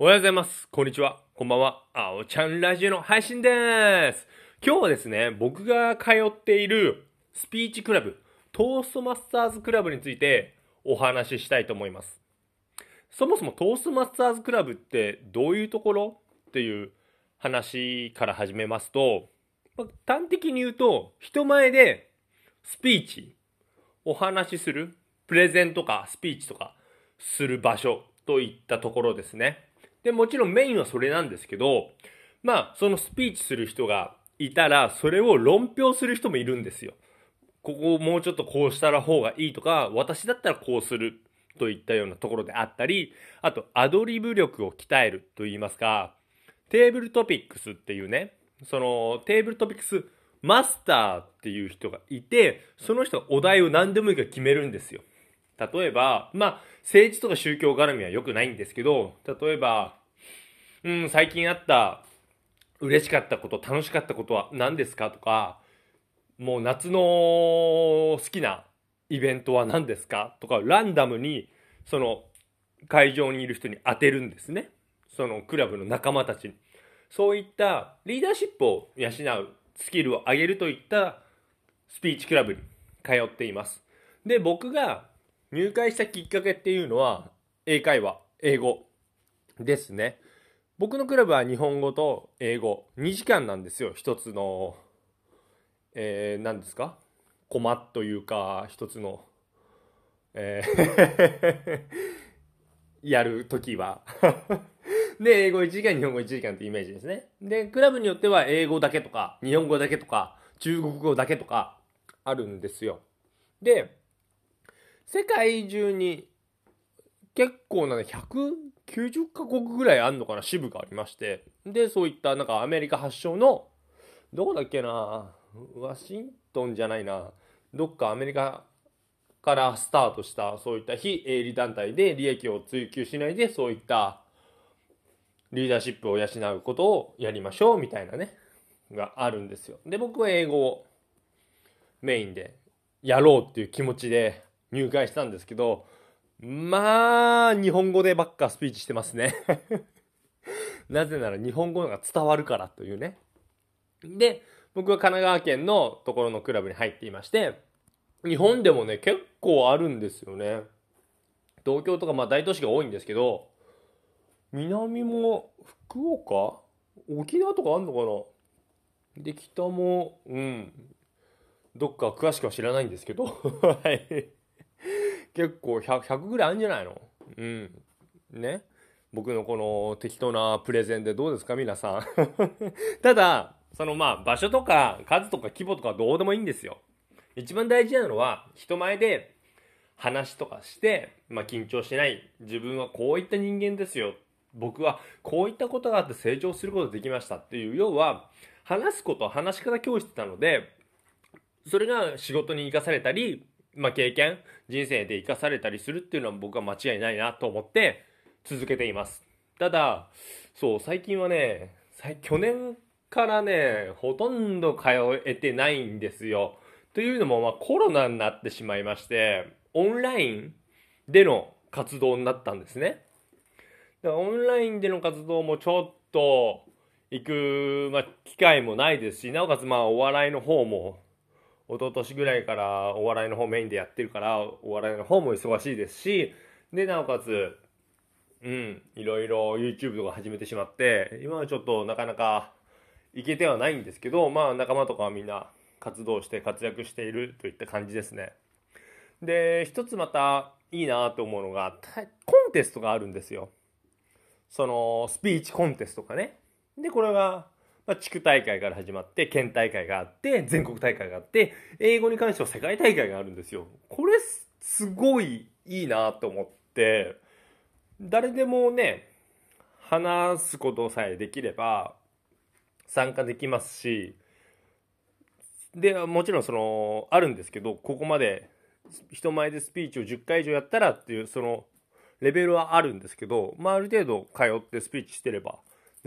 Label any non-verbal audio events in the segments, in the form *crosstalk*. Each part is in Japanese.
おはようございます。こんにちは。こんばんは。あおちゃんラジオの配信でーす。今日はですね、僕が通っているスピーチクラブ、トーストマスターズクラブについてお話ししたいと思います。そもそもトーストマスターズクラブってどういうところ？っていう話から始めますと、まあ端的に言うと、人前でスピーチ、お話しする、プレゼンとかスピーチとかする場所といったところですね。で、もちろんメインはそれなんですけど、まあ、そのスピーチする人がいたら、それを論評する人もいるんですよ。ここをもうちょっとこうしたら方がいいとか、私だったらこうするといったようなところであったり、あと、アドリブ力を鍛えると言いますか、テーブルトピックスっていうね、そのテーブルトピックスマスターっていう人がいて、その人がお題を何でもいいから決めるんですよ。例えば、まあ、政治とか宗教絡みは良くないんですけど、例えば、うん、最近あった嬉しかったこと、楽しかったことは何ですか？とか、もう夏の好きなイベントは何ですか？とか、ランダムに、その、会場にいる人に当てるんですね。そのクラブの仲間たちに。そういったリーダーシップを養うスキルを上げるといったスピーチクラブに通っています。で、僕が入会したきっかけっていうのは、英会話、英語ですね。僕のクラブは日本語と英語、2時間なんですよ。一つの、えー、何ですか？コマというか、一つの、えー *laughs* やるときは。*laughs* で、英語1時間、日本語1時間ってイメージですね。で、クラブによっては英語だけとか、日本語だけとか、中国語だけとか、あるんですよ。で、世界中に結構なね、90カ国ぐらいあるのかな、支部がありまして。で、そういったなんかアメリカ発祥の、どこだっけな、ワシントンじゃないな、どっかアメリカからスタートしたそういった非営利団体で利益を追求しないでそういったリーダーシップを養うことをやりましょうみたいなねがあるんですよで僕は英語をメインでやろうっていう気持ちで入会したんですけどまあ日本語でばっかスピーチしてますね。*laughs* なぜなら日本語が伝わるからというね。で僕は神奈川県のところのクラブに入っていまして日本でもね、結構あるんですよね。東京とかまあ大都市が多いんですけど、南も福岡沖縄とかあんのかな？で、北も、うん、どっか詳しくは知らないんですけど、*laughs* はい。結構100、100ぐらいあるんじゃないの？うん。ね？僕のこの適当なプレゼンでどうですか？皆さん。*laughs* ただ、そのまあ場所とか数とか規模とかどうでもいいんですよ。一番大事なのは人前で話とかして、まあ、緊張しない自分はこういった人間ですよ僕はこういったことがあって成長することができましたっていう要は話すこと話し方教室なのでそれが仕事に生かされたり、まあ、経験人生で生かされたりするっていうのは僕は間違いないなと思って続けていますただそう最近はね去年からねほとんど通えてないんですよというのも、まあ、コロナになってしまいまして、オンラインでの活動になったんですね。だからオンラインでの活動もちょっと行く、まあ、機会もないですし、なおかつまあお笑いの方も、一昨年ぐらいからお笑いの方メインでやってるから、お笑いの方も忙しいですし、で、なおかつ、うん、いろいろ YouTube とか始めてしまって、今はちょっとなかなか行けてはないんですけど、まあ仲間とかはみんな活動して活躍しているといった感じですね。で、一つまたいいなと思うのが、コンテストがあるんですよ。その、スピーチコンテストがね。で、これが、まあ、地区大会から始まって、県大会があって、全国大会があって、英語に関しては世界大会があるんですよ。これ、すごいいいなと思って、誰でもね、話すことさえできれば、参加できますし、でもちろんそのあるんですけどここまで人前でスピーチを10回以上やったらっていうそのレベルはあるんですけど、まあ、ある程度通ってスピーチしてれば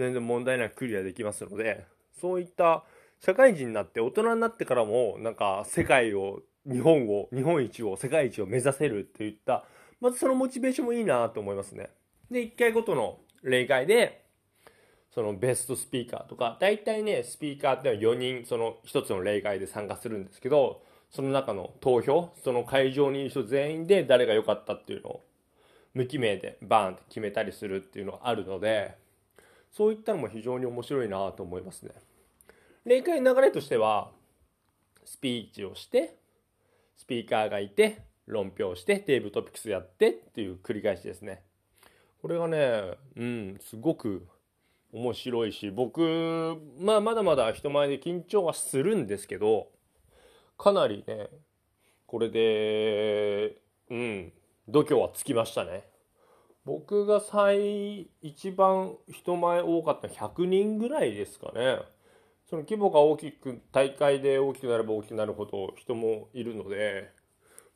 全然問題なくクリアできますのでそういった社会人になって大人になってからもなんか世界を日本を日本一を世界一を目指せるっていったまずそのモチベーションもいいなと思いますね。で1回ごとの例会で、そのベストスピーカーとか、大体ね、スピーカーってのは4人、その1つの例会で参加するんですけど、その中の投票、その会場にいる人全員で誰が良かったっていうのを、無記名でバーンって決めたりするっていうのがあるので、そういったのも非常に面白いなと思いますね。例会の流れとしては、スピーチをして、スピーカーがいて、論評して、テーブルトピックスやってっていう繰り返しですね。これがね、うん、すごく面白いし、僕、まあまだまだ人前で緊張はするんですけど、かなりね、これで、うん、度胸はつきましたね。僕が最、一番人前多かった100人ぐらいですかね。その規模が大きく、大会で大きくなれば大きくなるほど人もいるので、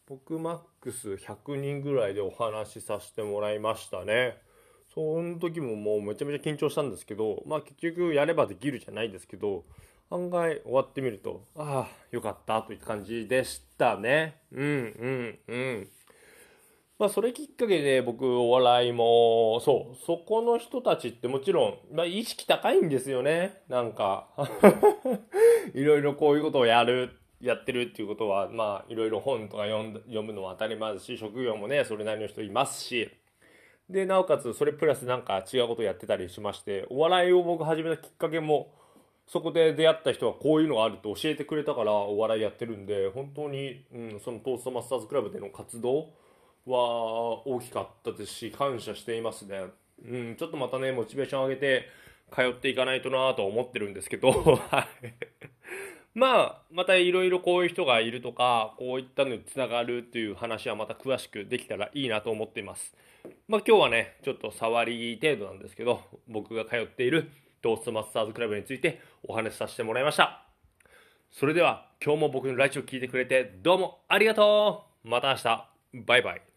僕マックス100人ぐらいでお話しさせてもらいましたね。その時ももうめちゃめちゃ緊張したんですけど、まあ結局やればできるじゃないですけど、案外終わってみると、ああ、よかったといった感じでしたね。うん、うん、うん。まあそれきっかけで僕お笑いも、そう、そこの人たちってもちろん、まあ意識高いんですよね。なんか *laughs* いろいろこういうことをやる、やってるっていうことは、まあいろいろ本とか読ん読むのは当たり前ですし、職業もね、それなりの人いますし、で、なおかつそれプラスなんか違うことやってたりしまして、お笑いを僕始めたきっかけも、そこで出会った人はこういうのがあると教えてくれたからお笑いやってるんで、本当に、うん、そのトーストマスターズクラブでの活動、は大きかったですし、感謝していますね。うん、ちょっとまたね、モチベーション上げて通っていかないとなと思ってるんですけど、*laughs* はい。まあ、またいろいろこういう人がいるとか、こういったのにつながるっていう話はまた詳しくできたらいいなと思っています。まあ今日はね、ちょっと触り程度なんですけど、僕が通っているトーストマスターズクラブについてお話しさせてもらいました。それでは今日も僕のラジオ聞いてくれてどうもありがとうまた明日バイバイ